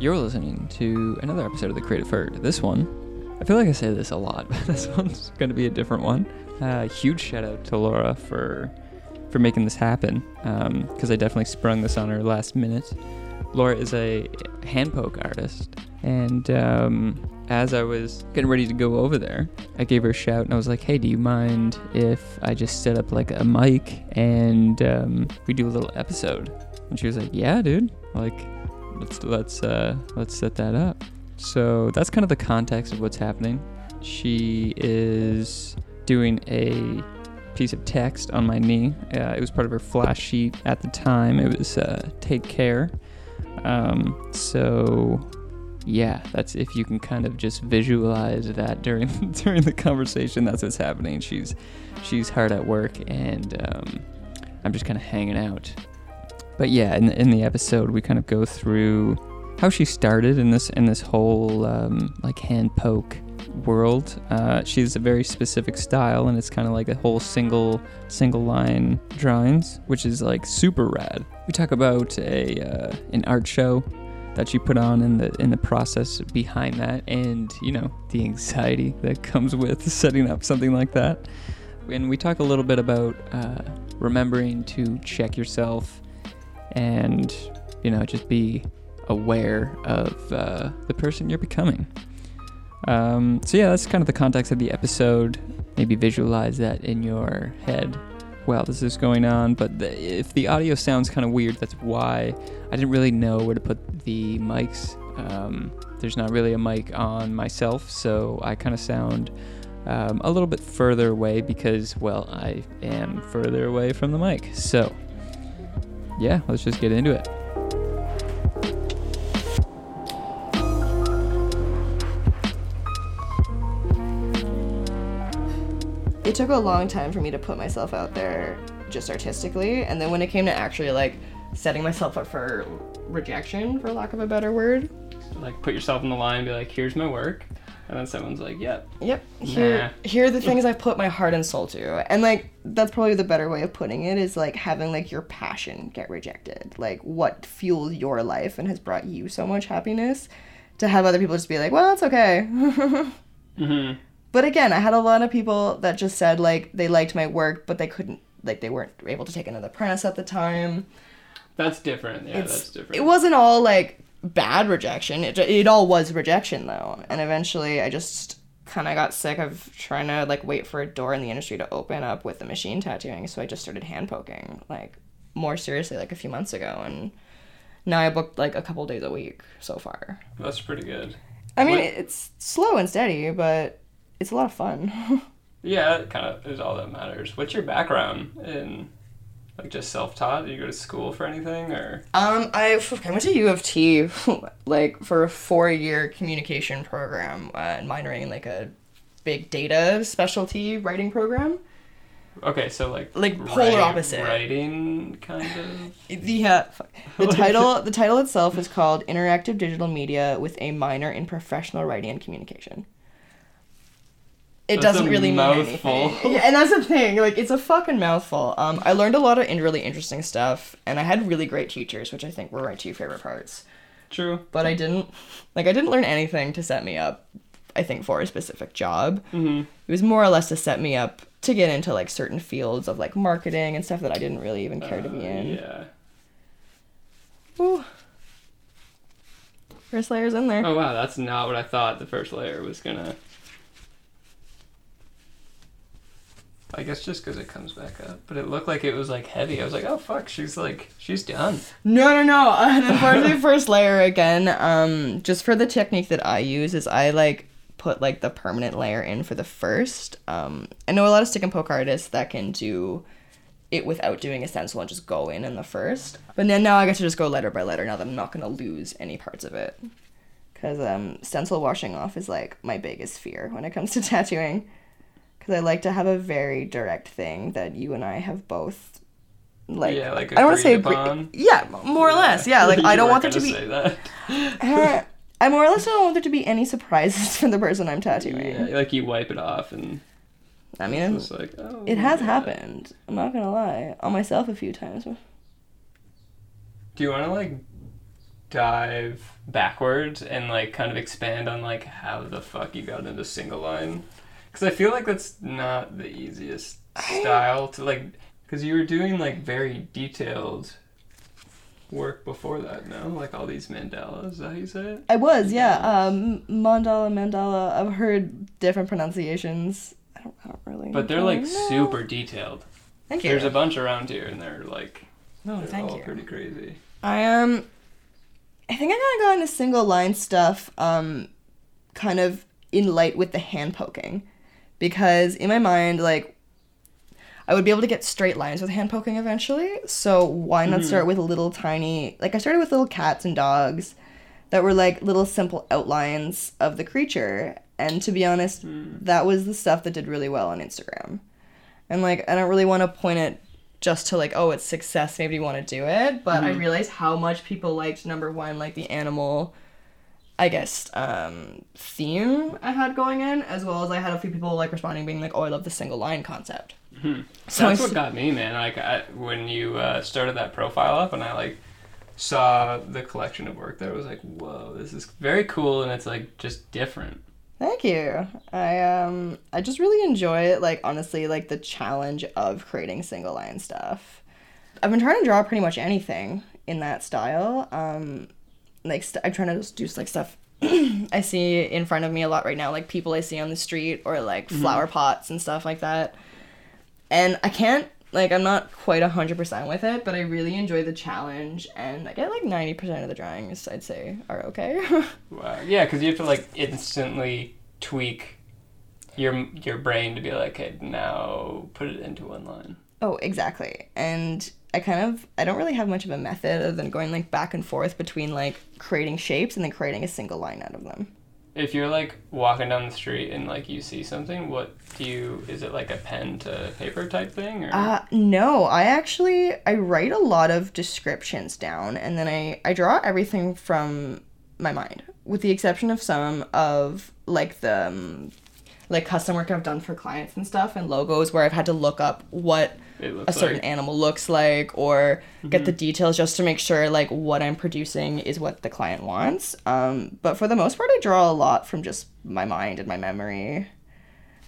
You're listening to another episode of The Creative Herd. This one, I feel like I say this a lot, but this one's going to be a different one. Uh, huge shout out to Lara for for making this happen because I definitely sprung this on her last minute. Lara is a hand poke artist, and um, as I was getting ready to go over there, I gave her a shout and I was like, "Hey, do you mind if I just set up like a mic and um, we do a little episode?" And she was like, "Yeah, dude. Like, let's let's uh, let's set that up." So that's kind of the context of what's happening. She is doing a piece of text on my knee. Uh, it was part of her flash sheet at the time. It was uh, "Take care." Um, so yeah, that's if you can kind of just visualize that during during the conversation. That's what's happening. She's she's hard at work, and um, I'm just kind of hanging out. But yeah, in the, in the episode, we kind of go through how she started in this in this whole um, like hand poke world. Uh, she's a very specific style, and it's kind of like a whole single single line drawings, which is like super rad. We talk about a uh, an art show that she put on in the in the process behind that, and you know the anxiety that comes with setting up something like that. And we talk a little bit about uh, remembering to check yourself, and you know just be aware of uh, the person you're becoming. Um, so yeah, that's kind of the context of the episode. Maybe visualize that in your head while this is going on. But the, if the audio sounds kind of weird, that's why I didn't really know where to put the mics. Um, there's not really a mic on myself, so I kind of sound um, a little bit further away because, well, I am further away from the mic. So yeah, let's just get into it. it took a long time for me to put myself out there just artistically and then when it came to actually like setting myself up for rejection for lack of a better word Like put yourself in the line and be like, here's my work. And then someone's like, yep. yep here Nah. here are the things i put my heart and soul to and like that's probably the better way of putting it is like having like your passion get rejected like what fuels your life and has brought you so much happiness to have other people just be like well it's okay hmm But again, I had a lot of people that just said like they liked my work, but they couldn't like they weren't able to take another apprentice at the time. That's different. Yeah, It's- that's different. It wasn't all like bad rejection. It, it all was rejection though. And eventually I just kind of got sick of trying to like wait for a door in the industry to open up with the machine tattooing. So I just started hand poking like more seriously like a few months ago and now I booked like a couple days a week so far. That's pretty good. I mean, What- it's slow and steady, but it's a lot of fun. Yeah, that kind of is all that matters. What's your background in, like, just self-taught? Did you go to school for anything, or? Um, I, I went to U of T, like for a four-year communication program, uh, and minoring in like a big data specialty writing program. Okay, so like. Like polar opposite. Writing, kind of. The uh, the title the title itself is called Interactive Digital Media with a minor in Professional Writing and Communication. It That's doesn't really mean anything. Yeah, and that's the thing. Like, it's a fucking mouthful. Um, I learned a lot of in- really interesting stuff, and I had really great teachers, which I think were my two favorite parts. True. but I didn't like I didn't learn anything to set me up I think for a specific job. Mm-hmm. It was more or less to set me up to get into like certain fields of like marketing and stuff that I didn't really even care to be in. Uh, Yeah. Ooh. First layer's in there. Oh wow, that's not what I thought the first layer was gonna. I guess just because it comes back up, but it looked like it was like heavy. I was like, oh fuck, she's like, she's done. No, no, no. Uh, for the first layer again, um, just for the technique that I use is I like put like the permanent layer in for the first. Um, I know a lot of stick and poke artists that can do it without doing a stencil and just go in in the first. But then now I get to just go letter by letter now that I'm not gonna lose any parts of it. Cause um, stencil washing off is like my biggest fear when it comes to tattooing. Cause I like to have a very direct thing that you and I have both like yeah, like I don't want to say agree- yeah, more or less. Yeah, like I don't want there to be. Uh, I more or less don't want there to be any surprises for the person I'm tattooing. Yeah, like you wipe it off and I mean, it's just like, oh. it has yeah. happened. I'm not gonna lie, on myself a few times. Do you want to like dive backwards and like kind of expand on like how the fuck you got into single line? Because I feel like that's not the easiest style to like. Because you were doing like very detailed work before that, no? Like all these mandalas. Is that how you say it? I was, yeah. Um, mandala, mandala. I've heard different pronunciations. I don't, I don't really. But they're like know. super detailed. Thank you. There's a bunch around here, and they're like oh, they're thank all you. pretty crazy. I um, I think I kind of got into single line stuff. Um, kind of in light with the hand poking, because in my mind, like. I would be able to get straight lines with hand poking eventually, so why not start with little tiny like I started with little cats and dogs that were like little simple outlines of the creature. And to be honest, Hmm. that was the stuff that did really well on Instagram. And like I don't really want to point it just to like, oh, it's success, maybe you want to do it. But I Mhm. realized how much people liked number one, like the animal I guess um theme I had going in, as well as I had a few people like responding being like, Oh, I love the single line concept. Hmm. So That's I what got me, man. Like I, when you uh, started that profile up, and I like saw the collection of work there, I was like, whoa, this is very cool, and it's like just different. Thank you. I um I just really enjoy it like honestly like the challenge of creating single line stuff. I've been trying to draw pretty much anything in that style. Um like st- I'm trying to just do like stuff I see in front of me a lot right now like people I see on the street or like mm-hmm. flower pots and stuff like that. And I can't like I'm not quite 100% with it, but I really enjoy the challenge and I get like 90% of the drawings I'd say are okay. Wow. Yeah, because you have to like instantly tweak your your brain to be like, okay, now put it into one line. Oh, exactly. And I kind of I don't really have much of a method other than going like back and forth between like creating shapes and then creating a single line out of them. If you're like walking down the street and like you see something, what do you? Is it like a pen to paper type thing, or Uh no, I actually I write a lot of descriptions down and then I I draw everything from my mind with the exception of some of like the um, like custom work I've done for clients and stuff and logos where I've had to look up what a certain like? animal looks like or get the details just to make sure like what I'm producing is what the client wants. Um, but for the most part, I draw a lot from just my mind and my memory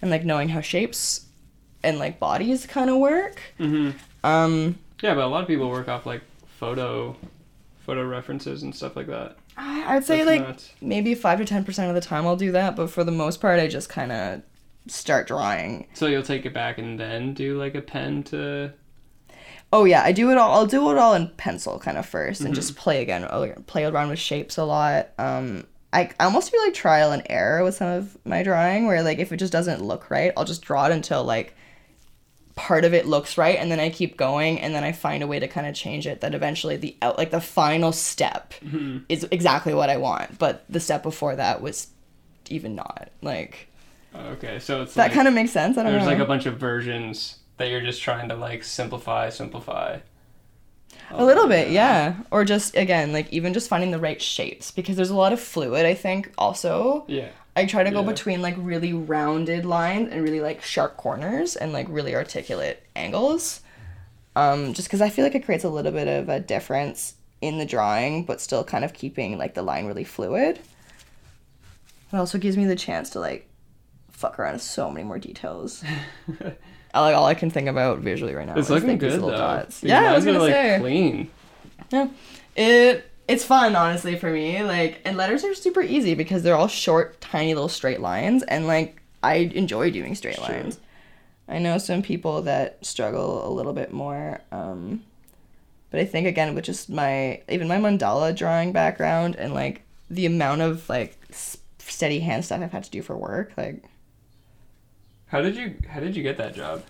and like knowing how shapes and like bodies kind of work. hmm Um, Yeah, but a lot of people work off like photo, photo references and stuff like that. I- I'd say That's like nuts. maybe five to ten percent of the time I'll do that, but for the most part, I just kind of start drawing. So you'll take it back and then do like a pen to. Oh yeah, I do it all. I'll do it all in pencil kind of 1st and just play again. Play around with shapes a lot. Um, I, I almost feel like trial and error with some of my drawing, where like if it just doesn't look right, I'll just draw it until like part of it looks right, and then I keep going, and then I find a way to kind of change it. That eventually the out like the final step is exactly what I want, but the step before that was even not like Okay, so it's that like, kind of makes sense. I don't there's know. like a bunch of versions that you're just trying to like simplify, simplify. A little bit, yeah. Or just again, like even just finding the right shapes because there's a lot of fluid. I think also Yeah. I try to go Yeah. between like really rounded lines and really like sharp corners and like really articulate angles. Um, just because I feel like it creates a little bit of a difference in the drawing, but still kind of keeping like the line really fluid. It also gives me the chance to like fuck around with so many more details. I like all I can think about visually right now. It's is, looking good though. little dots. Yeah, I was gonna like say. clean. Yeah. It it's fun honestly for me. Like and letters are super easy because they're all short, tiny little straight lines and like I enjoy doing straight Sure. lines. I know some people that struggle a little bit more. Um but I think again with just my even my mandala drawing background and like the amount of like steady hand stuff I've had to do for work, like How did you How did you get that job?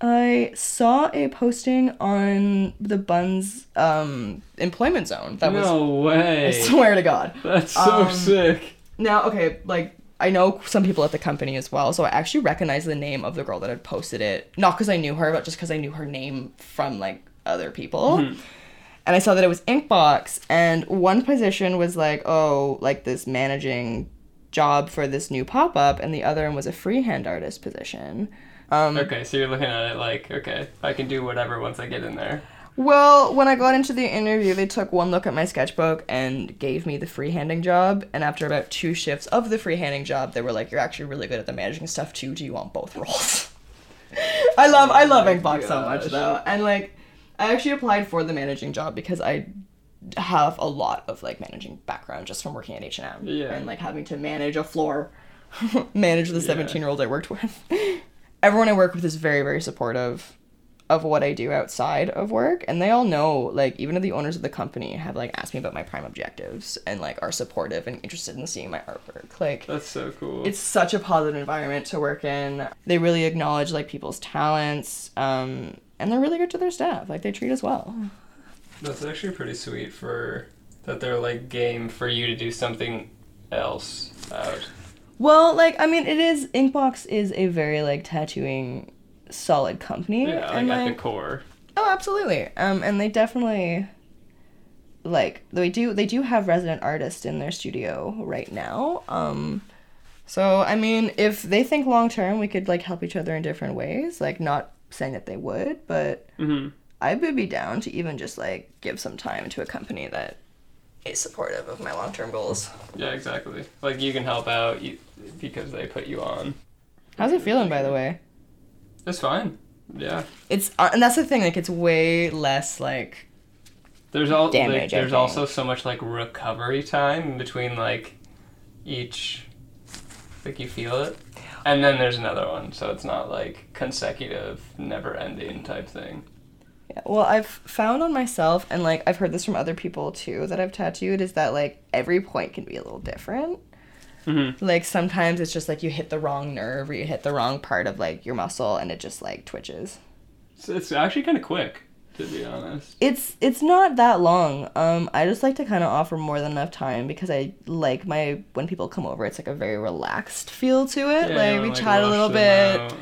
I saw a posting on the Bunz um employment zone that was no I swear to God. That's so Um, sick. Now, okay, like I know some people at the company as well, so I actually recognize the name of the girl that had posted it, not because I knew her, but just because I knew her name from like other people. And I saw that it was Inkbox, and one position was like, oh, like this managing job for this new pop up, and the other one was a freehand artist position. Um, Okay, so you're looking at it like, okay, I can do whatever once I get in there. Well, when I got into the interview, they took one look at my sketchbook and gave me the freehanding job. And after about two shifts of the freehanding job, they were like, "You're actually really good at the managing stuff too. Do you want both roles?" I love I love Inkbox so much though, and like I actually applied for the managing job because I have a lot of like managing background just from working at H and M Yeah. and like having to manage a floor, manage the seventeen year old I worked with. Everyone I work with is very very supportive of what I do outside of work, and they all know like even the owners of the company have like asked me about my prime objectives and like are supportive and interested in seeing my artwork. Like That's so cool. it's such a positive environment to work in. They really acknowledge like people's talents, um, and they're really good to their staff. Like they treat us well. That's actually pretty sweet for that they're like game for you to do something else out. Well, like I mean, it is Inkbox is a very like tattooing solid company, Yeah, like and at like the core. oh, absolutely. Um, and they definitely like they do they do have resident artists in their studio right now. Um, so I mean, if they think long term, we could like help each other in different ways. Like not saying that they would, but hmm I would be down to even just like give some time to a company that is supportive of my long term goals. Yeah, exactly. Like you can help out you, because they put you on. How's it feeling, by the way? It's fine. Yeah. It's uh, and that's the thing. Like it's way less like There's all Damage, I there's also so much like recovery time in between like each like you feel it. And then there's another one, so it's not like consecutive, never ending type thing. Yeah, well, I've found on myself, and like I've heard this from other people too that I've tattooed, is that like every point can be a little different. Mm-hmm. Like sometimes it's just like you hit the wrong nerve or you hit the wrong part of like your muscle, and it just like twitches. So it's actually kind of quick, to be honest. It's it's not that long. Um, I just like to kind of offer more than enough time because I like my when people come over, it's like a very relaxed feel to it. Yeah, like we wanna, chat a little bit. out.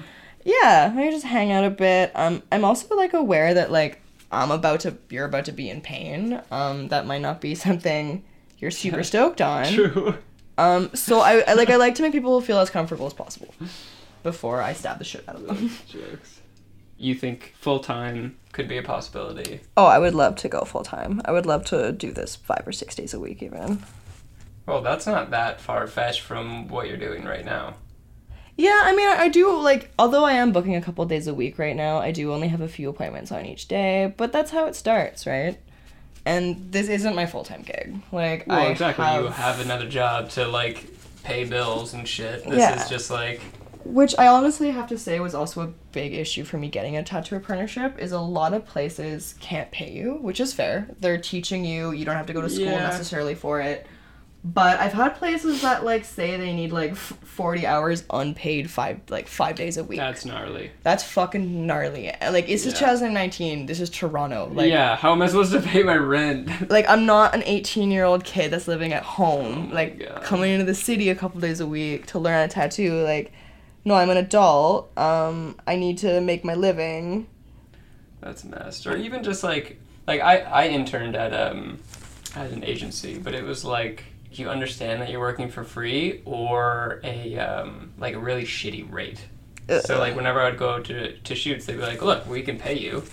Yeah, I just hang out a bit. Um, I'm also like aware that like I'm about to, you're about to be in pain. Um, that might not be something you're super stoked on. True. Um, so I, I like I like to make people feel as comfortable as possible before I stab the shit out of them. Jokes. You think full time could be a possibility? Oh, I would love to go full time. I would love to do this five or six days a week, even. Well, that's not that far fetched from what you're doing right now. Yeah, I mean, I I do like, although I am booking a couple days a week right now, I do only have a few appointments on each day, but that's how it starts, right? And this isn't my full time gig. Like, Well, I exactly. have, You have another job to like pay bills and shit. This Yeah. is just like Which I honestly have to say was also a big issue for me getting a tattoo apprenticeship is a lot of places can't pay you, which is fair. They're teaching you, you don't have to go to school Yeah. necessarily for it. But I've had places that like say they need like f- 40 hours unpaid 5 like 5 days a week. that's gnarly. That's fucking gnarly. Like it's Yeah. 2019. This is Toronto. Like yeah. How am I supposed to pay my rent? like I'm not an 18 year old kid that's living at home, Oh like God. coming into the city a couple days a week to learn a tattoo. Like, no, I'm an adult. Um, I need to make my living. That's messed. Or even just like like I I interned at um at an agency, but it was like you understand that you're working for free or a um like a really shitty rate. So like whenever I'd go to to shoots, they'd be like, "Look, we can pay you.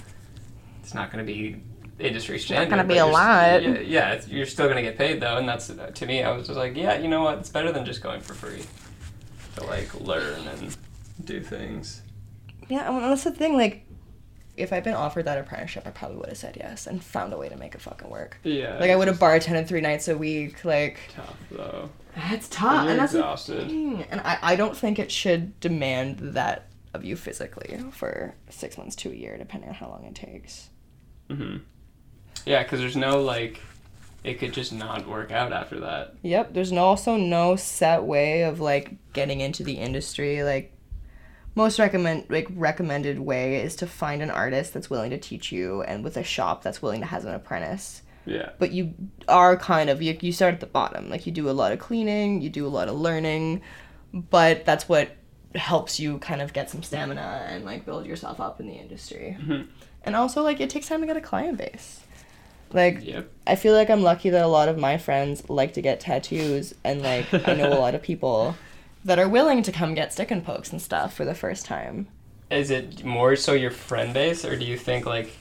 It's not going to be industry standard. It's not gonna be a lot." Yeah, yeah it's, you're still going to get paid though, and that's to me. I was just like, yeah, you know what? It's better than just going for free to like learn and do things. Yeah, and that's the thing. Like, if I'd been offered that apprenticeship, I probably would have said yes and found a way to make it fucking work. Yeah. Like, I would have bartended three nights a week. Like, tough though. it's tough, you're and that's exhausted. And I, I don't think it should demand that of you physically for six months to a year, depending on how long it takes. hmm Yeah, because there's no like, it could just not work out after that. Yep, there's no, also no set way of like getting into the industry. Like most recommend like recommended way is to find an artist that's willing to teach you and with a shop that's willing to have an apprentice. Yeah. But you are kind of you, you start at the bottom. Like you do a lot of cleaning, you do a lot of learning, but that's what helps you kind of get some stamina and like build yourself up in the industry. Mhm. And also like it takes time to get a client base. Like Yep. I feel like I'm lucky that a lot of my friends like to get tattoos, and like I know a lot of people that are willing to come get stick and pokes and stuff for the first time. Is it more so your friend base, or do you think like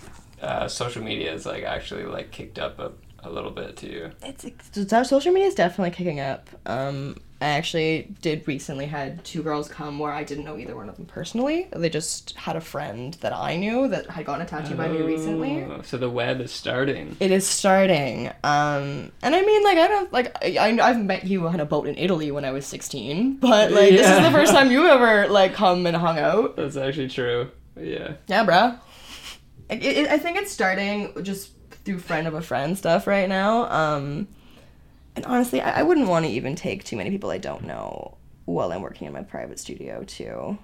uh, social media is like actually like kicked up a, a little bit too. It's, it's our social media is definitely kicking up. Um, I actually did recently had two girls come where I didn't know either one of them personally. They just had a friend that I knew that had gotten a tattoo by me recently. Oh, So the web is starting. It is starting. Um, and I mean, like, I don't, like, I, I've met you on a boat in Italy when I was 16, but, like, this is the first time you ever, like, come and hung out. That's actually true. Yeah. Yeah, bruh. It, it, I think it's starting just through friend of a friend stuff right now. Um, and honestly, I, I wouldn't want to even take too many people I don't know while I'm working in my private studio, too.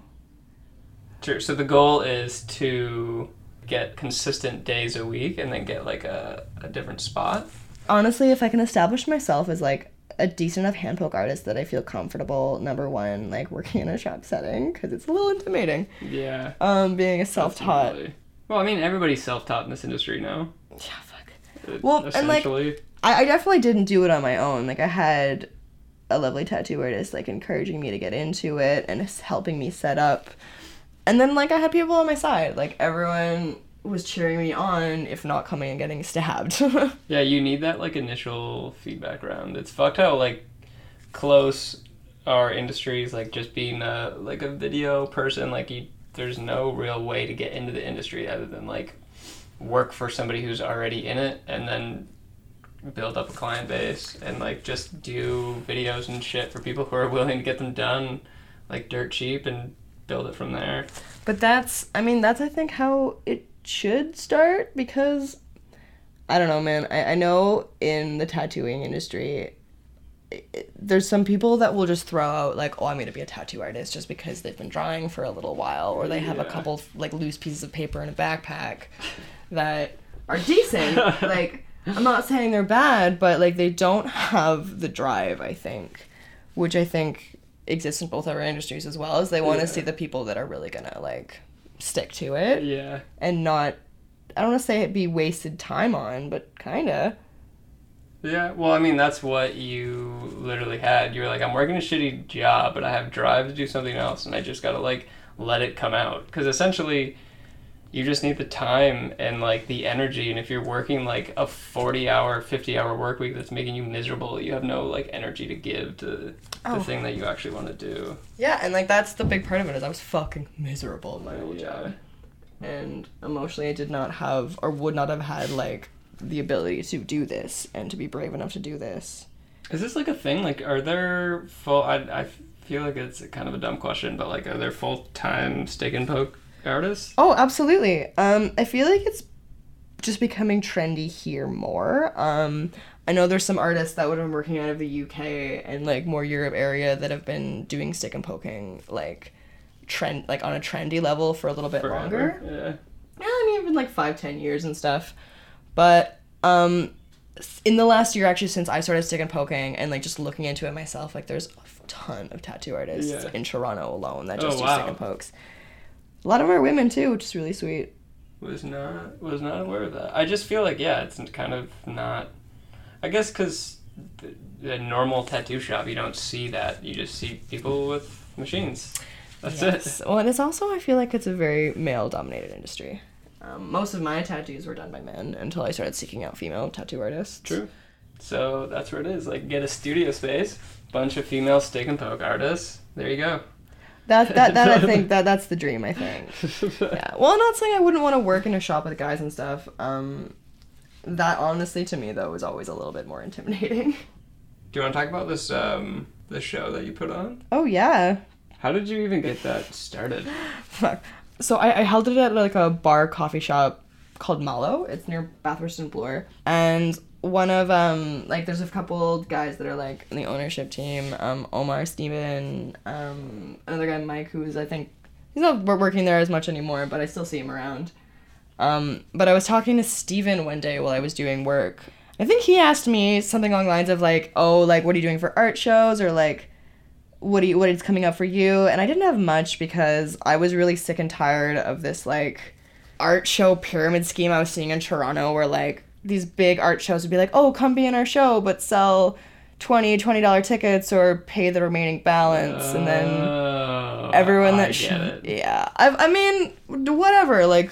Sure. So the goal is to get consistent days a week and then get like a, a different spot. honestly, if I can establish myself as like a decent enough hand poke artist that I feel comfortable, number one, like working in a shop setting, because it's a little intimidating. Yeah. Um, being a self-taught. definitely. Well, I mean, everybody's self-taught in this industry now. Yeah, fuck. Well, and, like, essentially. I, I definitely didn't do it on my own. Like I had a lovely tattoo artist like encouraging me to get into it and helping me set up. And then like I had people on my side. Like everyone was cheering me on, if not coming and getting stabbed. Yeah, you need that like initial feedback round. It's fucked how like close our industry is like just being a like a video person. Like you, there's no real way to get into the industry other than like work for somebody who's already in it and then build up a client base and like just do videos and shit for people who are willing to get them done like dirt cheap and build it from there. But that's, I mean, that's I think how it should start because I don't know, man. I, I know in the tattooing industry, it, it- there's some people that will just throw out like, "Oh, I'm gonna be a tattoo artist" just because they've been drawing for a little while, or they have a couple like loose pieces of paper in a backpack that are decent. like, I'm not saying they're bad, but like they don't have the drive. I think, which I think exists in both our industries as well, is they want to Yeah. see the people that are really gonna like stick to it Yeah. and not. I don't want to say it be wasted time on, but kinda. Yeah, well, I mean, that's what you literally had. You were like, I'm working a shitty job, but I have drive to do something else, and I just gotta, like, let it come out. Because essentially, you just need the time and, like, the energy. And if you're working, like, a 40 hour, 50 hour work week that's making you miserable, you have no, like, energy to give to the Oh. thing that you actually want to do. Yeah, and like that's the big part of it is I was fucking miserable in my old Yeah. job, and emotionally I did not have or would not have had like the ability to do this and to be brave enough to do this. Is this, like, a thing? Like, are there full. I, I feel like it's kind of a dumb question, but, like, are there full time stick and poke artists? Oh, absolutely. Um, I feel like it's just becoming trendy here more. Um, I know there's some artists that would have been working out of the UK and like more Europe area that have been doing stick and poking like trend like on a trendy level for a little bit longer. Yeah. Yeah, I mean, even like five, ten years and stuff. But um, in the last year, actually, since I started stick and poking and like just looking into it myself, like there's a ton of tattoo artists Yeah. in Toronto alone that Oh, just do wow. stick and pokes. A lot of them are women too, which is really sweet. was not was not aware of that. I just feel like yeah, it's kind of not. I guess because the, the normal tattoo shop, you don't see that. You just see people with machines. That's Yes. it. Well, and it's also I feel like it's a very male-dominated industry. Um, most of my tattoos were done by men until I started seeking out female tattoo artists. True. So that's where it is. Like get a studio space, bunch of female stick and poke artists. There you go. That that that I think that that's the dream. I think. yeah. Well, I'm not saying I wouldn't want to work in a shop with guys and stuff. Um, that honestly, to me though, was always a little bit more intimidating. Do you want to talk about this um the show that you put on? Oh yeah. How did you even get that started? So I, I held it at like a bar coffee shop called Mallo. It's near Bathurst and Bloor. And one of um like there's a couple guys that are like in the ownership team. Um Omar Steven, um another guy Mike who's I think he's not working there as much anymore, but I still see him around. Um but I was talking to Steven one day while I was doing work. I think he asked me something along the lines of like, "Oh, like what are you doing for art shows or like what do you what is coming up for you and i didn't have much because i was really sick and tired of this like art show pyramid scheme i was seeing in toronto where like these big art shows would be like oh come be in our show but sell 20 20 dollar tickets or pay the remaining balance and then Oh, everyone I that get sh- yeah I, I mean whatever like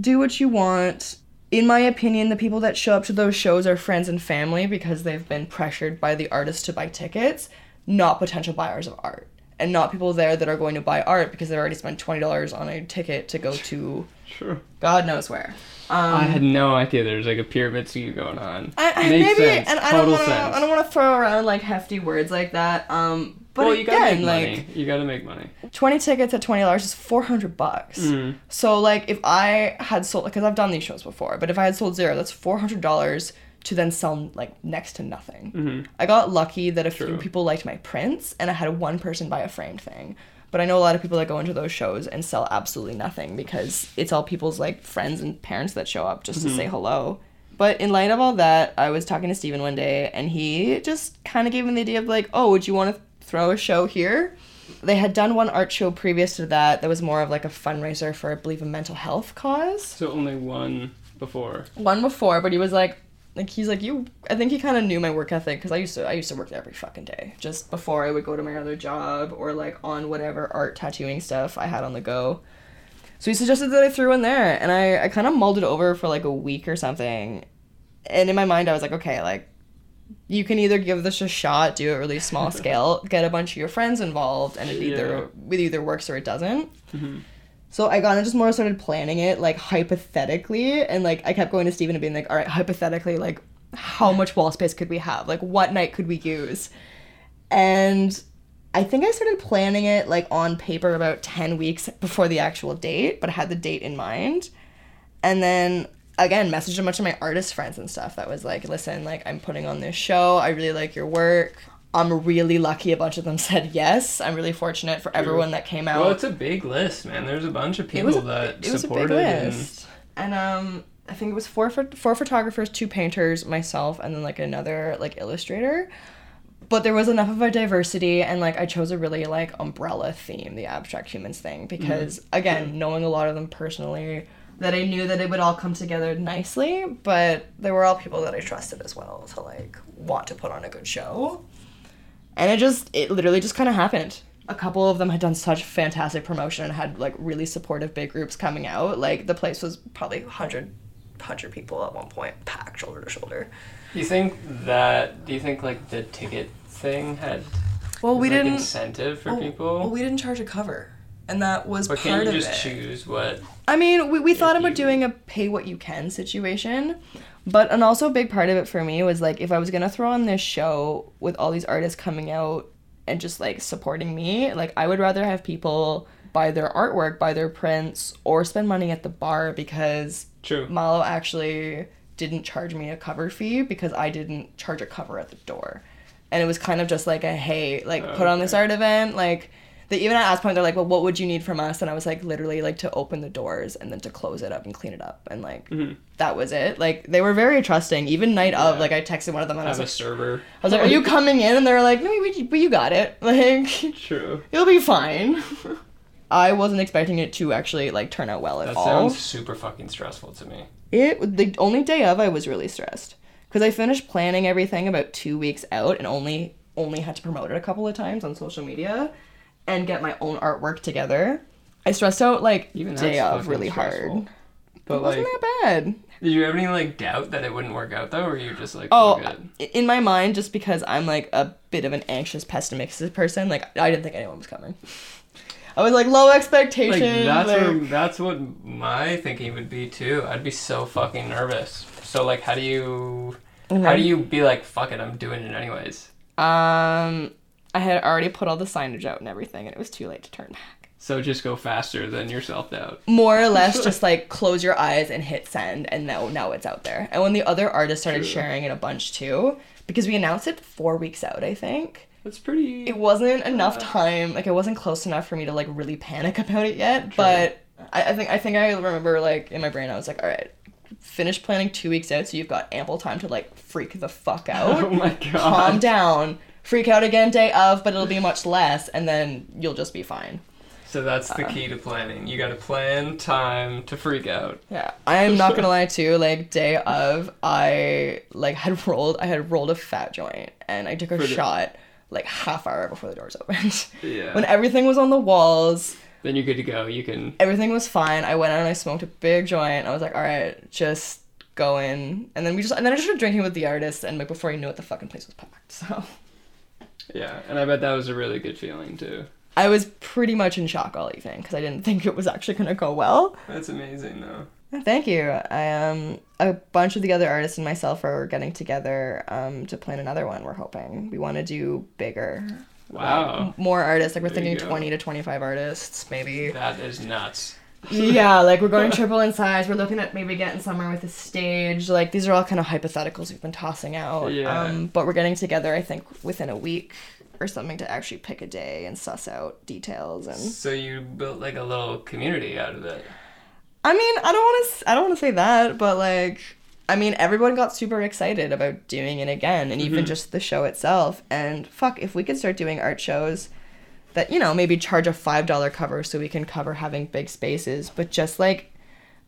do what you want in my opinion, the people that show up to those shows are friends and family because they've been pressured by the artist to buy tickets, not potential buyers of art. And not people there that are going to buy art because they've already spent $20 on a ticket to go to True. God knows where. Um, I had no idea there's like a pyramid scheme going on. I, I Makes maybe, sense. and I Total don't want to. I don't want to throw around like hefty words like that. Um, but well, you gotta again, make like money. You gotta make money. twenty tickets at twenty dollars is four hundred bucks. Mm. So like, if I had sold, because I've done these shows before, but if I had sold zero, that's four hundred dollars to then sell like next to nothing. Mhm. I got lucky that a few people liked my prints, and I had one person buy a framed thing. But I know a lot of people that go into those shows and sell absolutely nothing because it's all people's like friends and parents that show up just to say mm-hmm. hello. But in light of all that, I was talking to Steven one day and he just kind of gave me the idea of like, oh, would you want to throw a show here? They had done one art show previous to that that was more of like a fundraiser for, I believe, a mental health cause So only one before. one before, but he was like, like he's like you. I think he kind of knew my work ethic because I used to I used to work there every fucking day. Just before I would go to my other job or like on whatever art tattooing stuff I had on the go. So he suggested that I threw in there, and I I kind of mulled it over for like a week or something. And in my mind, I was like, okay, like you can either give this a shot, do it really small scale, get a bunch of your friends involved, and it Yeah. either it either works or it doesn't. Mhm. So I kind of just more started planning it like hypothetically, and like I kept going to Steven and being like, all right, hypothetically, like how much wall space could we have? Like what night could we use? And I think I started planning it like on paper about 10 weeks before the actual date, but I had the date in mind. And then again, messaged a bunch of my artist friends and stuff that was like, listen, like I'm putting on this show. I really like your work. I'm really lucky a bunch of them said yes. I'm really fortunate for everyone that came out Well, it's a big list, man. There's a bunch of it people was a, that it was a supported. big and- list. And um I think it was four four photographers, two painters, myself, and then like another like illustrator. But there was enough of a diversity and like I chose a really like umbrella theme, the abstract humans thing, because again, knowing a lot of them personally, that I knew that it would all come together nicely, but they were all people that I trusted as well to like want to put on a good show. And it just it literally just kind of happened. A couple of them had done such fantastic promotion and had like really supportive big groups coming out. Like the place was probably 100 100 people at one point, packed shoulder to shoulder. You think that? Do you think like the ticket thing had Well, we like, didn't incentive for well, people? Well, we didn't charge a cover. And that was part of it. but part can't you of just it. choose what? I mean, we, we thought about you- doing a pay what you can situation. But and also a big part of it for me was like if I was gonna throw on this show with all these artists coming out and just like supporting me, like I would rather have people buy their artwork, buy their prints, or spend money at the bar because True. Mallo actually didn't charge me a cover fee because I didn't charge a cover at the door. And it was kind of just like a hey, like put on this art event, like they even at this point they're like, well, what would you need from us? And I was like, literally like to open the doors and then to close it up and clean it up and like Mhm. that was it. Like they were very trusting. Even night of, like I texted one of them and I was Have a like, server. I was like, are you coming in? And they're like, no, we, we, you got it. Like True. you'll be fine. I wasn't expecting it to actually like turn out well at That all. That sounds super fucking stressful to me. It the only day of I was really stressed because I finished planning everything about two weeks out and only only had to promote it a couple of times on social media and get my own artwork together. I stressed out like Even day of really stressful. hard. But it wasn't like, that bad. did you have any like doubt that it wouldn't work out though, or you just like, Oh, in my mind, just because I'm like a bit of an anxious, pessimistic person, like I didn't think anyone was coming. I was like low Like expectations. that's like- where, that's what my thinking would be too. I'd be so fucking nervous. So like, how do you how do you be like, fuck it, I'm doing it anyways? Um, I had already put all the signage out and everything, and it was too late to turn back. So just go faster than your self doubt. More or less, just like close your eyes and hit send, and now now it's out there. And when the other artists started True. sharing it a bunch too, because we announced it four weeks out, I think That's pretty. it wasn't enough Uh. time. Like it wasn't close enough for me to like really panic about it yet. But I, I think I think I remember like in my brain, I was like, all right, finish planning two weeks out, so you've got ample time to like freak the fuck out. oh my god. calm down, freak out again day of, but it'll be much less, and then you'll just be fine. So that's Uh. the key to planning. You got to plan time to freak out. Yeah, I am not gonna lie too. Like day of, I like had rolled, I had rolled a fat joint, and I took a For the- shot like half hour before the doors opened. Yeah. when everything was on the walls, then you're good to go. You can. everything was fine. I went out and I smoked a big joint. I was like, all right, just go in, and then we just and then I just started drinking with the artists, and like before I knew it, the fucking place was packed. So Yeah, and I bet that was a really good feeling too. I was pretty much in shock all evening because I didn't think it was actually gonna go well. That's amazing though. Thank you. I um a bunch of the other artists and myself are getting together um to plan another one. We're hoping we want to do bigger. Wow. Like, more artists. Like we're There thinking twenty to twenty five artists, maybe. That is nuts. Yeah, like we're going triple in size. We're looking at maybe getting somewhere with a stage. Like these are all kind of hypotheticals we've been tossing out. Yeah. Um, but we're getting together, I think, within a week or something to actually pick a day and suss out details. And So you built like a little community out of it. I mean, I don't want to. I don't want to say that, but like, I mean, everyone got super excited about doing it again, and even Mhm. just the show itself. And fuck, if we could start doing art shows that you know maybe charge a five dollar cover so we can cover having big spaces, but just like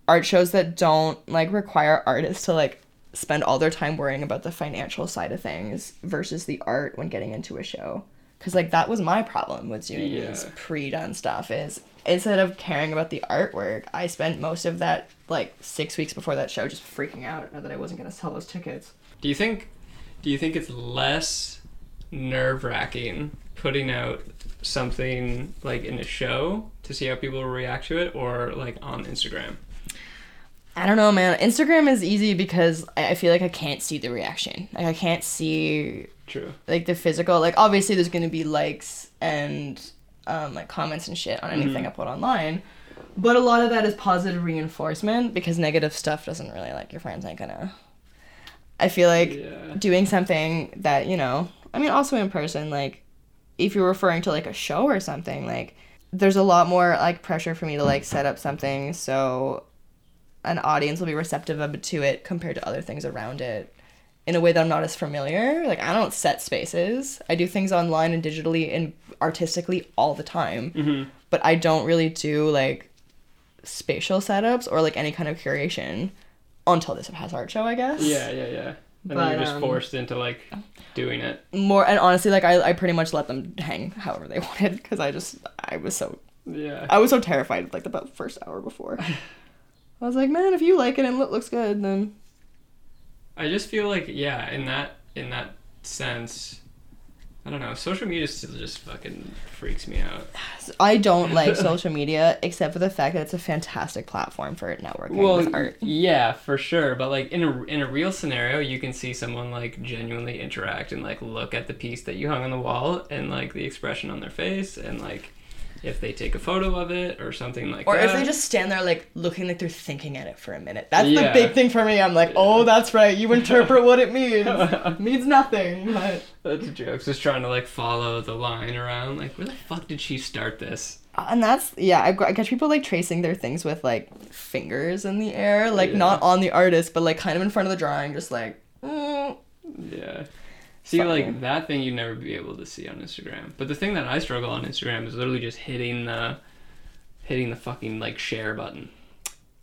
art shows that don't like require artists to like spend all their time worrying about the financial side of things versus the art when getting into a show. Cause like that was my problem with doing these Yeah. pre-done stuff is instead of caring about the artwork, I spent most of that like six weeks before that show just freaking out that I wasn't gonna sell those tickets. Do you think do you think it's less nerve wracking putting out something like in a show to see how people react to it or like on Instagram? I don't know, man. Instagram is easy because I feel like I can't see the reaction. Like I can't see True. like the physical like obviously there's gonna be likes and um, like comments and shit on anything Mhm. I put online. But a lot of that is positive reinforcement because negative stuff doesn't really like your friends ain't gonna I feel like yeah. doing something that, you know, I mean also in person, like if you're referring to like a show or something, like there's a lot more like pressure for me to like set up something so an audience will be receptive to it compared to other things around it in a way that I'm not as familiar. Like I don't set spaces. I do things online and digitally and artistically all the time, hmm but I don't really do like spatial setups or like any kind of curation until this has art show, I guess. Yeah, yeah, yeah. And then you're just um, forced into like doing it. More and honestly, like I, I pretty much let them hang however they wanted because I just I was so Yeah. I was so terrified like about the first hour before. I was like, man, if you like it and it looks good, then I just feel like yeah, in that in that sense, I don't know. Social media still just fucking freaks me out. I don't like social media except for the fact that it's a fantastic platform for networking with art. yeah, for sure. But like in a in a real scenario, you can see someone like genuinely interact and like look at the piece that you hung on the wall and like the expression on their face and like if they take a photo of it or something like Or that. Or if they just stand there like looking like they're thinking at it for a minute. That's Yeah. the big thing for me. I'm like, oh, that's right. You interpret what it means. It means nothing. But That's a joke. Just trying to like follow the line around. Like, where the fuck did she start this? and that's yeah. I, I catch people like tracing their things with like fingers in the air, like Yeah. not on the artist, but like kind of in front of the drawing, just like. Mm. Yeah. See, like that thing you'd never be able to see on Instagram. But the thing that I struggle on Instagram is literally just hitting the, hitting the fucking like share button.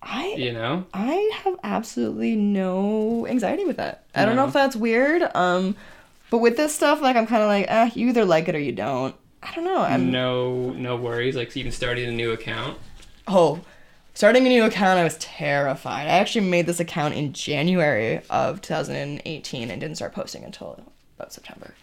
I You know? I have absolutely no anxiety with that. I don't know if that's weird. Um, but with this stuff, like I'm kind of like, eh, you either like it or you don't. I don't know. I'm no, no worries. Like even starting a new account. oh, starting a new account, I was terrified. I actually made this account in January of 2018 and didn't start posting until about September.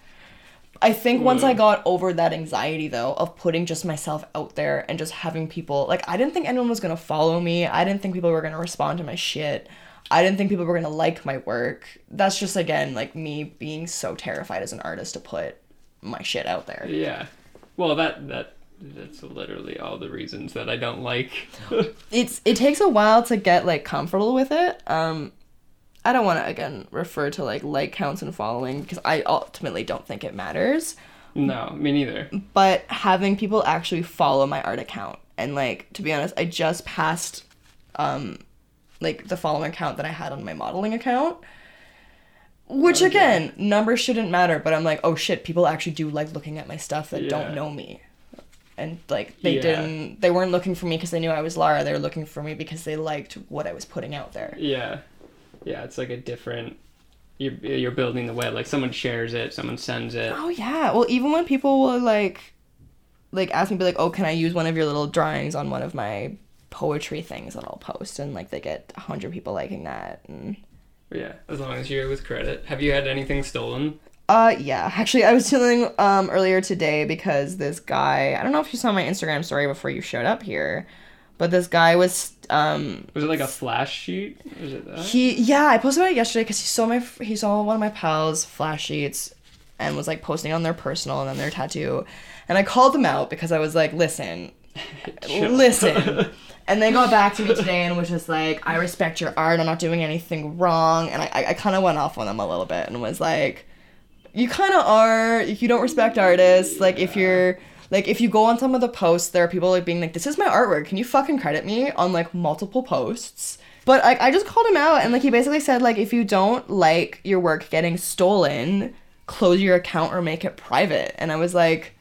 I think once I got over that anxiety though of putting just myself out there and just having people like I didn't think anyone was gonna follow me. I didn't think people were gonna respond to my shit. I didn't think people were gonna like my work. That's just again like me being so terrified as an artist to put my shit out there. Yeah. Well, that that that's literally all the reasons that I don't like. It's it takes a while to get like comfortable with it. Um I don't want to again refer to like like counts and following because I ultimately don't think it matters. no, me neither. but having people actually follow my art account and like to be honest i just passed um like the following account that i had on my modeling account which again numbers shouldn't matter but i'm like oh shit people actually do like looking at my stuff that Yeah. don't know me and like they Yeah. didn't they weren't looking for me because they knew i was lara they were looking for me because they liked what i was putting out there Yeah, yeah. It's like a different. You're you're building the web. Like someone shares it, someone sends it. Oh yeah. Well, even when people will like, like ask me, be like, "Oh, can I use one of your little drawings on one of my poetry things that I'll post?" And like they get a hundred people liking that, and Yeah, as long as you're with credit. Have you had anything stolen? Uh, yeah. Actually, I was dealing um earlier today because this guy. I don't know if you saw my Instagram story before you showed up here, but this guy was um Was it like a flash sheet? Was it that? he yeah I posted about it yesterday because he saw my he saw one of my pals flash sheets and was like posting on their personal and then their tattoo, and I called them out because I was like, listen, listen. And they got back to me today and was just like, I respect your art. I'm not doing anything wrong. And I, I, I kind of went off on them a little bit and was like, you kind of are. You don't respect artists. Like, if you're, like, if you go on some of the posts, there are people like being like, this is my artwork. Can you fucking credit me on like multiple posts? But like, I just called him out and like, he basically said, like, if you don't like your work getting stolen, close your account or make it private. And I was like,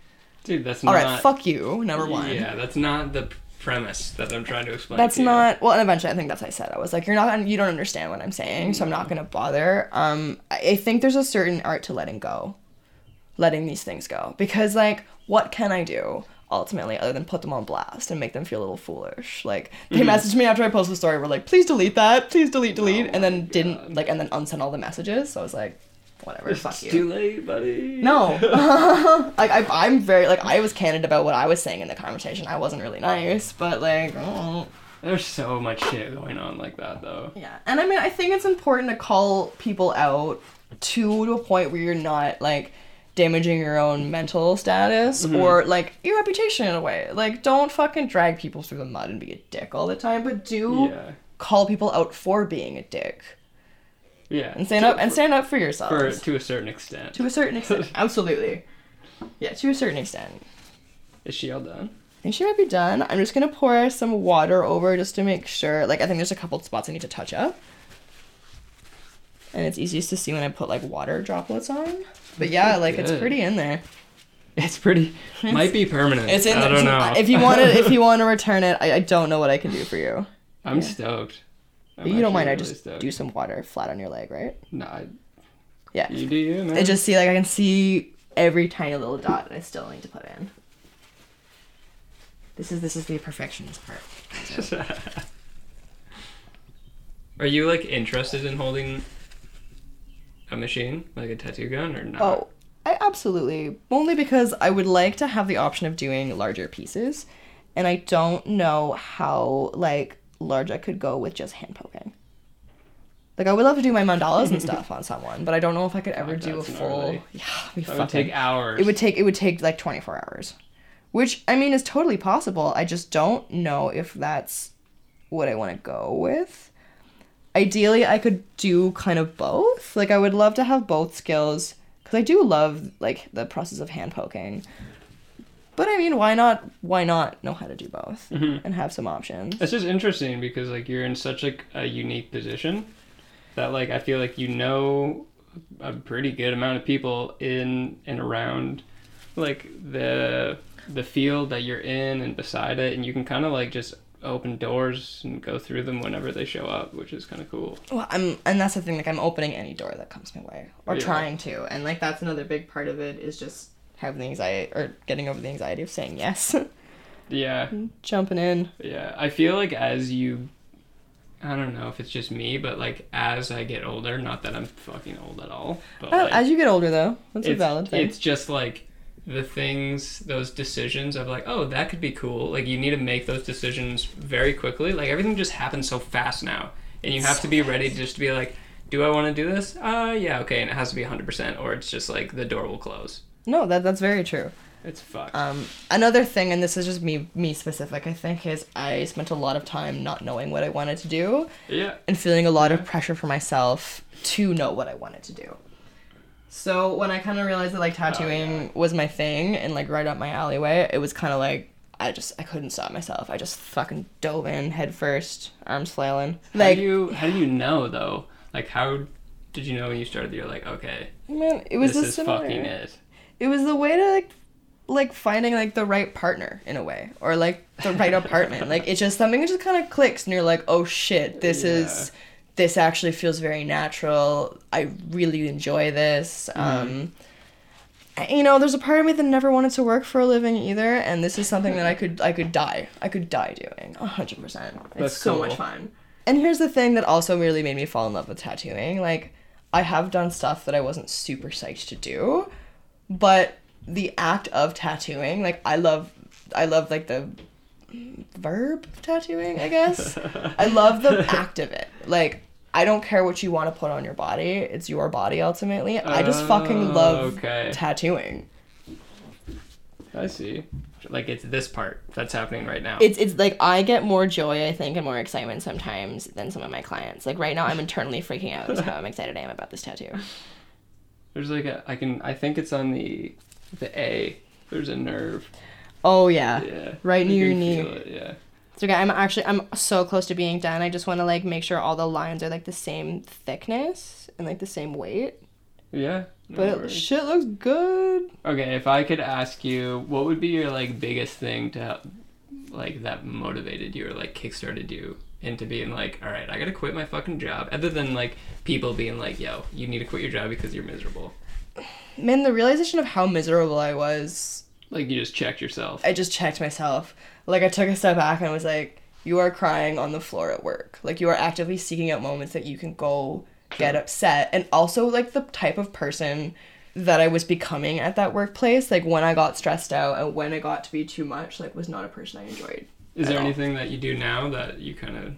Dude, that's all not. right, fuck you, number one. Yeah, that's not the premise that I'm trying to explain. That's to you. not well, and eventually I think that's what I said. I was like, you're not, you don't understand what I'm saying, so I'm not gonna bother. Um, I think there's a certain art to letting go, letting these things go, because like, what can I do ultimately other than put them on blast and make them feel a little foolish? Like they Mm-hmm. messaged me after I posted the story, were like, please delete that, please delete, delete, Oh and then didn't God. like, and then unsend all the messages. So I was like, whatever, fuck It's you. too late, buddy. No, like I, I'm very like I was candid about what I was saying in the conversation. I wasn't really nice, but like, oh. There's so much shit going on like that, though. yeah. And I mean, I think it's important to call people out to to a point where you're not like damaging your own mental status mm-hmm. or like your reputation in a way. Like, don't fucking drag people through the mud and be a dick all the time, but do Yeah. call people out for being a dick Yeah. and stand To- up and stand up for yourself. for to a certain extent. to a certain extent, absolutely. Yeah, to a certain extent. Is she all done? I think she might be done. I'm just gonna pour some water over just to make sure. Like I think there's a couple spots I need to touch up. And it's easiest to see when I put like water droplets on. But yeah, like it's pretty in there. It's pretty. might be permanent. It's in I don't know. If you want to, if you want to return it, I, I don't know what I can do for you. I'm yeah. stoked. I'm you don't mind? I just stoked. do some water flat on your leg, right? No, I, Yeah. you do you, man. I just see like I can see every tiny little dot that I still need to put in. This is this is the perfectionist part. Are you like interested in holding a machine, like a tattoo gun, or not? Oh, I absolutely. Only because I would like to have the option of doing larger pieces, and I don't know how like large I could go with just hand poking. Like I would love to do my mandalas and stuff on someone, but I don't know if I could ever Fuck, do a full. gnarly. Yeah, be that would take hours. It would take it would take like 24 hours. Which I mean is totally possible. I just don't know if that's what I want to go with. Ideally, I could do kind of both. Like I would love to have both skills cuz I do love like the process of hand poking. But I mean, why not why not know how to do both Mhm. and have some options? It's just interesting because like you're in such like a unique position that like I feel like you know a pretty good amount of people in and around like the the field that you're in and beside it and you can kind of like just open doors and go through them whenever they show up, which is kind of cool. Well, I'm, and that's the thing. Like, I'm opening any door that comes my way, or Yeah. trying to, and like that's another big part of it is just having the anxiety or getting over the anxiety of saying yes, Yeah. jumping in. Yeah, I feel like as you, I don't know if it's just me, but like as I get older, not that I'm fucking old at all, but Uh, like, as you get older, though, that's a valid thing. it's just like the things, those decisions of like, oh, that could be cool. Like you need to make those decisions very quickly. Like everything just happens so fast now, and you have to be ready to just to be like, do I want to do this? Uh, yeah, okay, and it has to be 100%, or it's just like the door will close. No, that that's very true. It's fucked. Um, another thing, and this is just me me specific, I think, is I spent a lot of time not knowing what I wanted to do yeah. and feeling a lot of pressure for myself to know what I wanted to do. So when I kind of realized that like tattooing oh, was my thing and like right up my alleyway, it was kind of like I just I couldn't stop myself. I just fucking dove in head first, arms flailing. How do you how do you know though? Like how did you know when you started? You're like, okay, man, it was this is similar- fucking it. It was the way to like like finding like the right partner in a way or like the right apartment. Like it's just something that just kind of clicks and you're like, "Oh shit, this is this actually feels very natural. I really enjoy this." Mm-hmm. Um you know, there's a part of me that never wanted to work for a living either, and this is something that I could I could die. I could die doing. 100%. It's That's so cool. much fun. And here's the thing that also really made me fall in love with tattooing. Like, I have done stuff that I wasn't super psyched to do, but the act of tattooing, like, I love, I love like the verb tattooing. I guess I love the act of it. Like, I don't care what you want to put on your body; it's your body ultimately. I just fucking Oh, love okay. tattooing. I see. Like it's this part that's happening right now. It's it's like I get more joy, I think, and more excitement sometimes than some of my clients. Like right now, I'm internally freaking out how I'm excited I am about this tattoo. There's like a I can I think it's on the the A. There's a nerve. Oh yeah, Yeah. Right near your knee. it, yeah. So okay, I'm actually I'm so close to being done. I just want to like make sure all the lines are like the same thickness and like the same weight. Yeah. no But worries. shit looks good. Okay, if I could ask you, what would be your like biggest thing to help, like that motivated you or like kickstarted you into being like, all right, I gotta quit my fucking job, other than like people being like, yo, you need to quit your job because you're miserable. Man, the realization of how miserable I was, Like you just checked yourself. I just checked myself. Like I took a step back and was like, you are crying on the floor at work. Like you are actively seeking out moments that you can go get upset. And also like the type of person that I was becoming at that workplace, like when I got stressed out and when it got to be too much, like was not a person I enjoyed. Is there all. anything that you do now that you kind of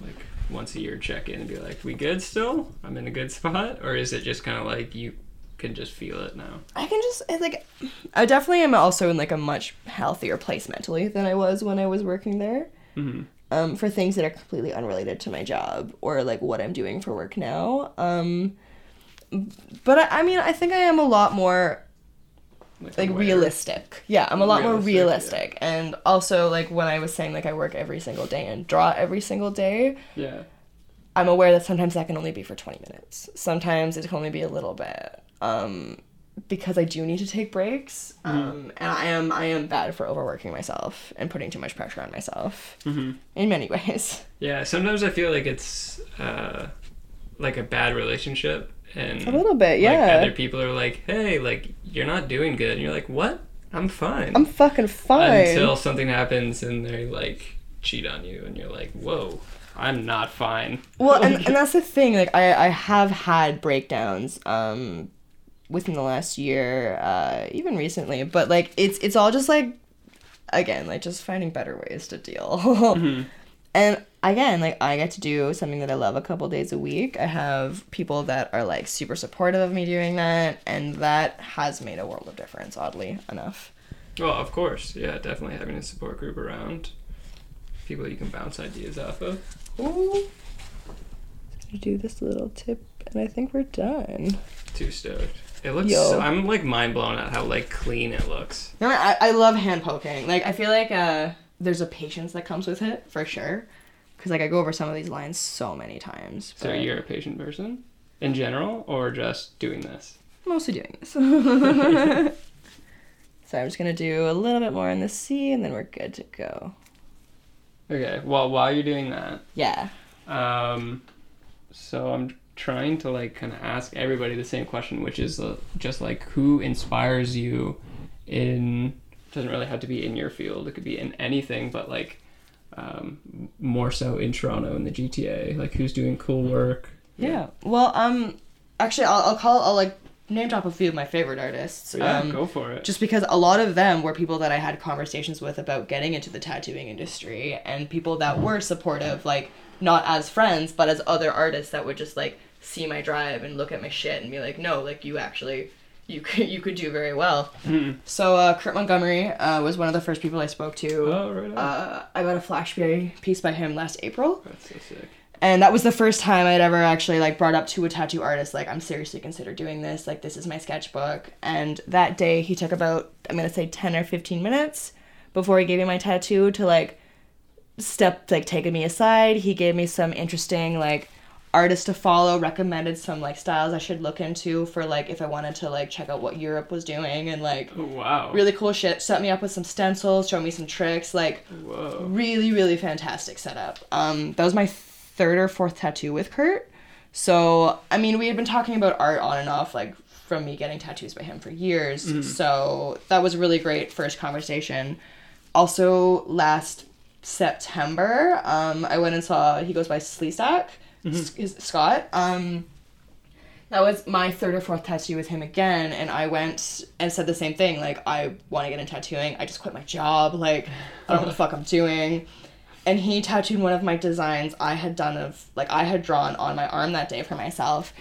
like once a year check in and be like, we good still? I'm in a good spot, or is it just kind of like you can just feel it now? I can just it's like I definitely am also in like a much healthier place mentally than I was when I was working there. hmm Um, for things that are completely unrelated to my job or like what I'm doing for work now. Um, but I, I mean, I think I am a lot more like aware. realistic. Yeah, I'm a lot more Realistic, realistic. And also like when I was saying like I work every single day and draw every single day, Yeah. I'm aware that sometimes that can only be for 20 minutes. Sometimes it can only be a little bit. Um, because I do need to take breaks. Um, and I am I am bad for overworking myself and putting too much pressure on myself hmm in many ways. Yeah. Sometimes I feel like it's uh, like a bad relationship, and A little bit, like, yeah. other people are like, "Hey, like you're not doing good," and you're like, "What? I'm fine." I'm fucking fine. Until something happens and they like cheat on you, and you're like, "Whoa, I'm not fine." well, and, and that's the thing. Like I I have had breakdowns um within the last year, uh even recently, but like it's it's all just like again, like just finding better ways to deal. Mhm. And again, like I get to do something that I love a couple days a week. I have people that are like super supportive of me doing that, and that has made a world of difference, oddly enough. Well, of course, yeah, definitely having a support group around, people you can bounce ideas off of. Ooh. Do this little tip, and I think we're done. Too stoked. It looks. Yo. So, I'm like mind blown at how like clean it looks. No, I, I love hand poking. Like I feel like uh, there's a patience that comes with it for sure. Cause like I go over some of these lines so many times. So but you're a patient person in general, or just doing this? mostly doing this. so I'm just gonna do a little bit more in the C, and then we're good to go. Okay. Well, while you're doing that, Yeah. um, so I'm trying to like kind of ask everybody the same question, which is uh, just like who inspires you in doesn't really have to be in your field. It could be in anything, but like um, more so in Toronto in the GTA. Like who's doing cool work. Yeah. Well, um, actually, I'll, I'll call. I'll like name drop a few of my favorite artists. Yeah, um, go for it. just because a lot of them were people that I had conversations with about getting into the tattooing industry and people that were supportive, like not as friends, but as other artists that would just like see my drive and look at my shit and be like, no, like you actually, you could you could do very well. Mhm. So uh, Kurt Montgomery uh, was one of the first people I spoke to. Oh, right on. Uh, I got a Flashberry piece by him last April That's so sick. and that was the first time I'd ever actually like brought up to a tattoo artist like I'm seriously consider doing this like this is my sketchbook and that day he took about I'm gonna say 10 or 15 minutes before he gave me my tattoo to like step like taking me aside he gave me some interesting like artists to follow recommended some like styles I should look into for like if I wanted to like check out what Europe was doing and like Oh, wow. really cool shit set me up with some stencils showed me some tricks like Whoa. really really fantastic setup um that was my third or fourth tattoo with kurt so i mean we had been talking about art on and off like from me getting tattoos by him for years so that was a really great first conversation also last September. Um, I went and saw. He goes by Sleestack, Is Scott. Um, that was my third or fourth tattoo with him again, and I went and said the same thing. Like, I want to get into tattooing. I just quit my job. Like, I don't know what the fuck I'm doing. And he tattooed one of my designs I had done of like I had drawn on my arm that day for myself.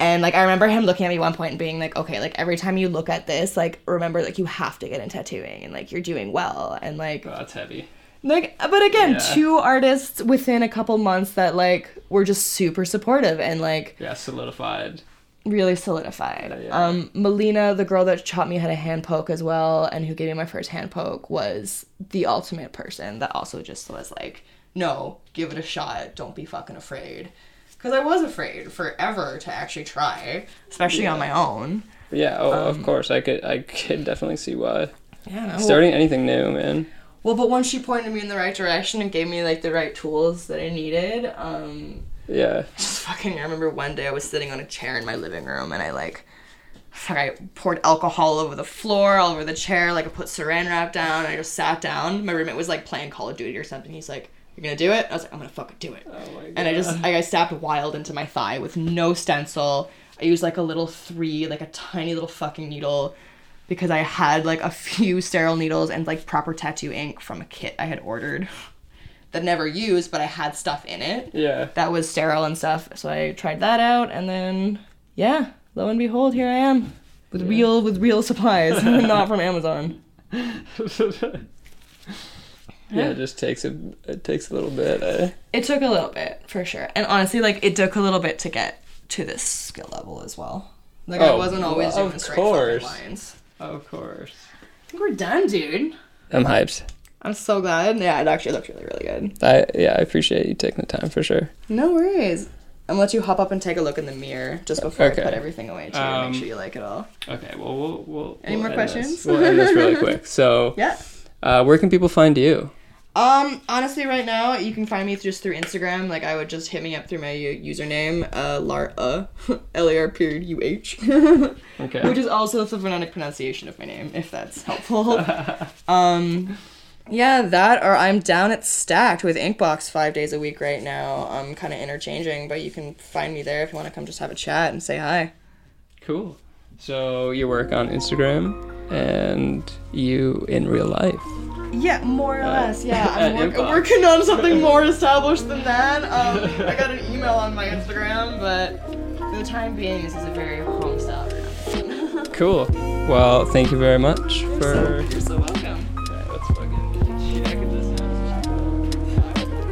And like I remember him looking at me one point and being like, "Okay, like every time you look at this, like remember like you have to get in tattooing and like you're doing well." And like Oh, that's heavy. Like but again, Yeah. two artists within a couple months that like were just super supportive and like Yeah, solidified. really solidified. Yeah, yeah. Um, Melina, the girl that taught me how to hand poke as well, and who gave me my first hand poke, was the ultimate person that also just was like, no, give it a shot. Don't be fucking afraid. Because I was afraid forever to actually try, especially on my own. Yeah, oh, Um, of course. I could I could definitely see why. Yeah. Starting anything new, man. Well, but once she pointed me in the right direction and gave me like the right tools that I needed, um, Yeah. just fucking I remember one day I was sitting on a chair in my living room and I like I poured alcohol over the floor, all over the chair, like I put saran wrap down, and I just sat down. My roommate was like playing Call of Duty or something. He's like, You're gonna do it? I was like, I'm gonna fucking do it. Oh my god. And I just I, I stabbed wild into my thigh with no stencil. I used like a little three, like a tiny little fucking needle because I had like a few sterile needles and like proper tattoo ink from a kit I had ordered that never used, but I had stuff in it Yeah. that was sterile and stuff. So I tried that out, and then yeah, lo and behold, here I am with real with real supplies, not from Amazon. yeah, it just takes a it takes a little bit. Eh? It took a little bit for sure, and honestly, like it took a little bit to get to this skill level as well. Like I Oh, wasn't always well, doing straight lines. Of course. I think we're done, dude. I'm hyped. I'm so glad. Yeah, it actually looked really, really good. I yeah, I appreciate you taking the time for sure. No worries. I'm gonna let you hop up and take a look in the mirror just before Okay. I put everything away too. Um, make sure you like it all. Okay, well we'll we'll Any we'll more end questions? This. We'll end this really quick. So, Yeah. uh, where can people find you? Um, honestly, right now you can find me just through Instagram. Like I would just hit me up through my username, uh, Lar uh, L A R period U H, Okay. which is also the phonetic pronunciation of my name, if that's helpful. um, yeah, that or I'm down at Stacked with Inkbox five days a week right now. I'm kind of interchanging, but you can find me there if you want to come just have a chat and say hi. Cool. So you work on Instagram and you in real life. Yeah, more or Uh, less. Yeah, I'm work- working on something more established than that. Um, I got an email on my Instagram, but for the time being, this is a very home style. Cool. Well, thank you very much for. You're so welcome. Okay, let's fucking check this out.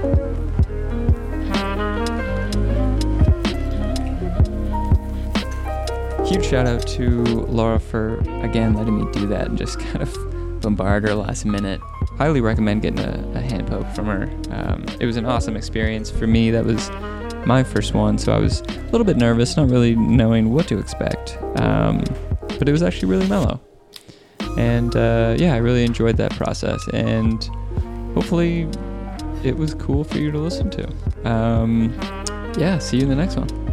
Huge shout out to Lara for again letting me do that and just kind of bombard her last minute. Highly recommend getting a, a hand poke from her. Um, it was an awesome experience for me. That was my first one, so I was a little bit nervous, not really knowing what to expect. Um, but it was actually really mellow. And uh, yeah, I really enjoyed that process, and hopefully, it was cool for you to listen to. Um, yeah, see you in the next one.